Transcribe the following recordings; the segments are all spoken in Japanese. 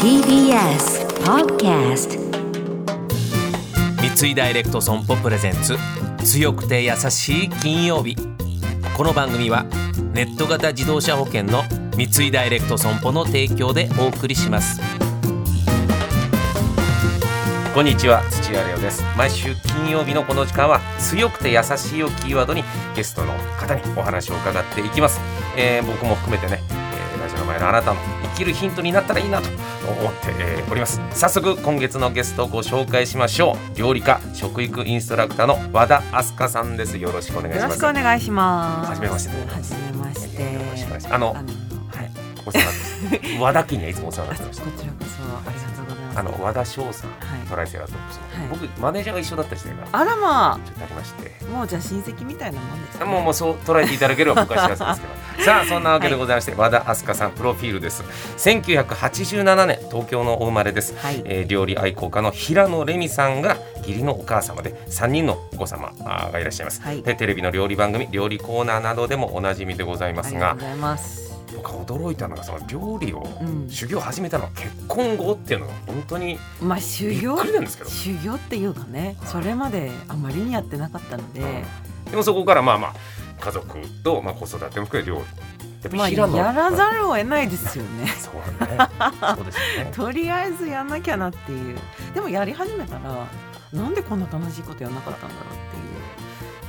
TBS Podcast 三井ダイレクト損保プレゼンツ強くて優しい金曜日。この番組はネット型自動車保険の三井ダイレクト損保の提供でお送りします。こんにちは土屋レオです。毎週金曜日のこの時間は強くて優しいをキーワードにゲストの方にお話を伺っていきます、えー僕も含めてね、えーラジオの前のあなたのきるヒントになったらいいなと思って、えーおります。早速今月のゲストをご紹介しましょう。料理家食育インストラクターの和田明日香さんです。よろしくお願いしよろしますくお願いします。はじめまして。はじめまして。あのはい。お世話和田家にはいつもお世話になってました。こちらこそあの和田翔さん、はい。トライセラトップスの、はい。僕マネージャーが一緒だった時代が。あらまちょっとありまして。あ、もうじゃあ親戚みたいなもんですね。もうもうそう捉えていただければ僕は幸せですけど。さあそんなわけでございまして、和田明日香さんプロフィールです。1987年東京のお生まれです、はい。えー料理愛好家の平野レミさんが義理のお母様で3人のお子様がいらっしゃいます、はい。でテレビの料理番組料理コーナーなどでもおなじみでございますが。ありがとうございます。僕は驚いたのがその料理をうん。修行を始めたのは結婚後っていうのが本当にまあ修行修行っていうかね、それまであまりにやってなかったので、でもそこからまあまあ家族とまあ子育ても含め料理。まあやらざるを得ないですよね。そうね。そうですよね。とりあえずやんなきゃなっていう。でもやり始めたら。なんでこんな楽しいことやんなかったんだろうっていう。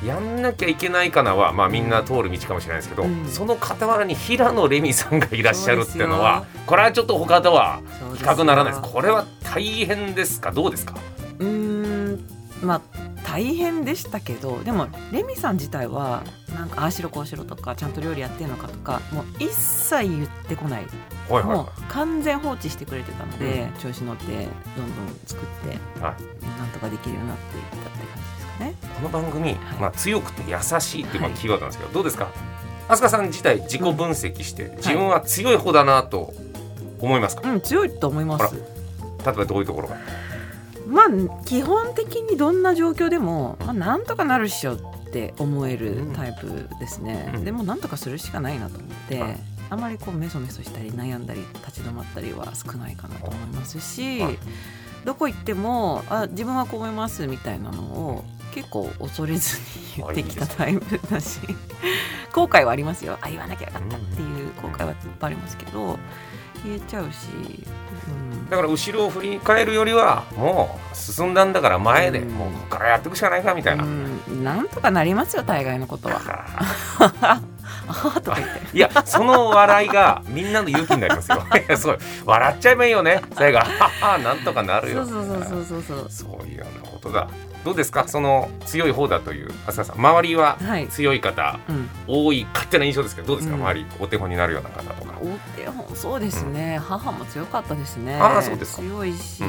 やんなきゃいけないかなは、まあ、みんな通る道かもしれないですけど、うん。その傍らに平野レミさんがいらっしゃるっていうのはこれはちょっと他とは比較ならないです。これは大変ですか？どうですか？うーんまあ大変でしたけどでもレミさん自体はなんかああしろこうしろとかちゃんと料理やってるのかとかもう一切言ってこない。はいはいもう完全放置してくれてたので、調子乗ってどんどん作ってはい。なんとかできるようになっていったって感じです。かね。この番組、まあ、強くて優しいっていうキーワードなんですけど、どうですか？飛鳥さん自体自己分析して、自分は強い方だなと思いますか、うん強いと思います。例えばどういうところが？まあ基本的にどんな状況でも、まあ、なんとかなるっしょって思えるタイプですね、うん。でもなんとかするしかないなと思って、はいあまりこうメソメソしたり悩んだり立ち止まったりは少ないかなと思いますし、はいどこ行ってもあ。自分はこう思いますみたいなのを結構恐れずに言ってきたタイプだし後悔はありますよ。あ言わなきゃよかったっていう後悔はいっぱいありますけど言えちゃうし、うん、だから後ろを振り返るよりはもう進んだんだから前で、うん。もうここからやっていくしかないかみたいな、うん、なんとかなりますよ大概のことは。あああとか言って。ーいやその笑いがみんなの勇気になりますよ。す ごい笑っちゃえばいいよね。最後ははなんとかなるよ。そうそうそうそうそう。そう。そういうようなことだ。どうですか？その強い方だという浅田さん。周りははい。強い方うん。多い勝手な印象ですけどどうですか、うん。周りお手本になるような方とか。お手本そうですね、母も強かったですね。ああそうですか。強いし、う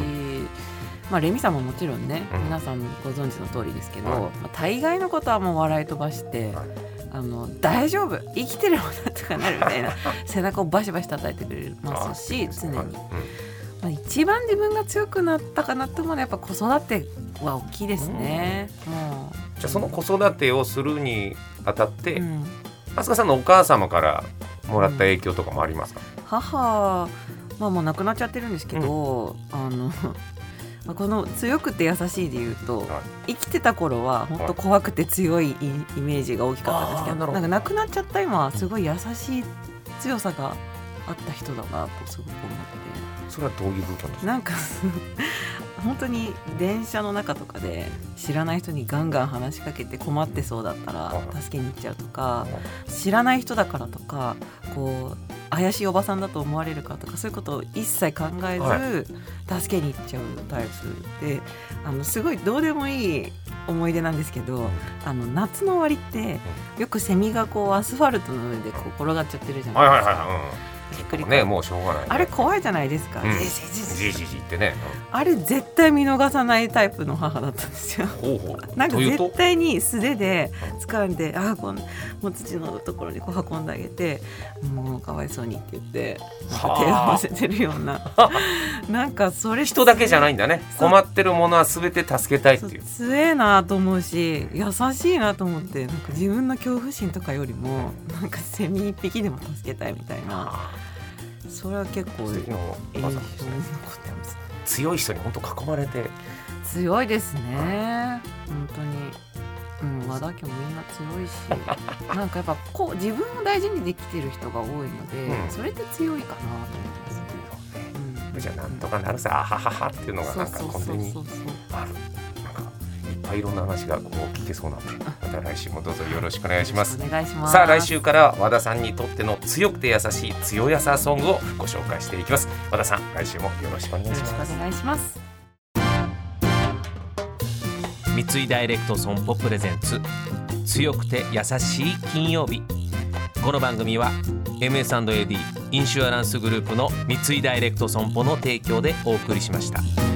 まあレミさんももちろんね、うん。皆さんご存知の通りですけど、はい。まあ大概のことはもう笑い飛ばして。はいあの大丈夫。生きてればなんとかなるみたいな。背中をバシバシ叩いてくれますし常に、はいうんまあ、一番自分が強くなったかなって思うのはやっぱ子育ては大きいですね、もうじゃあその子育てをするにあたって、うん。飛鳥さんのお母様からもらった影響とかもありますか、母まあもう亡くなっちゃってるんですけど、あのまあこの強くて優しいで言うと、はい。生きてた頃は本当怖くて強いイイメージが大きかったんですけどあーなんか亡くなっちゃった今はすごい優しい強さがあった人だなとすごく思ってそれはどういう部分ですか？なんか 本当に電車の中とかで知らない人にガンガン話しかけて困ってそうだったらはい。助けに行っちゃうとか知らない人だからとかこう怪しいおばさんだと思われるかとかそういうことを一切考えず、は助けに行っちゃうタイプであのすごいどうでもいい思い出なんですけど、あの夏の終わりってよくセミがこうアスファルトの上でこう転がっちゃってるじゃはいはいないですか。はい、ひっくりうん、返ねもうしょうがない、ね、あれ怖いじゃないですか。うんじじじってね、あれ絶対見逃さないタイプの母だったんですよ。うん、ほうほうなんか絶対に素手で掴んで、ああこんもう土のところにこう運んであげてもうかわいそうにって言って手を合わせてるようななんかそれ人だけじゃないんんだね困ってるものは全て助けたいっていう強えなと思うし優しいなと思ってなんか自分の恐怖心とかよりもなんかセミ一匹でも助けたいみたいなそれは結構強い人に本当囲まれて。強いですね。本当に。うん和田家もみんな強いし。なんかやっぱこう自分を大事にできてる人が多いので、うん。それって強いかなと思います。ね、うん。じゃあなんとかなるさあはははっていうのがなんか根底にそうそうあるいろんな話がこう聞けそうなんでまた来週もどうぞよろしくお願いします。お願いします。さあ来週からは和田さんにとっての強くて優しい強やさソングをご紹介していきます。和田さん来週もよろしくお願いよろしします。くお願いします三井ダイレクト損保プレゼンツ強くて優しい金曜日。この番組は MS&AD インシュアランスグループの三井ダイレクト損保の提供でお送りしました。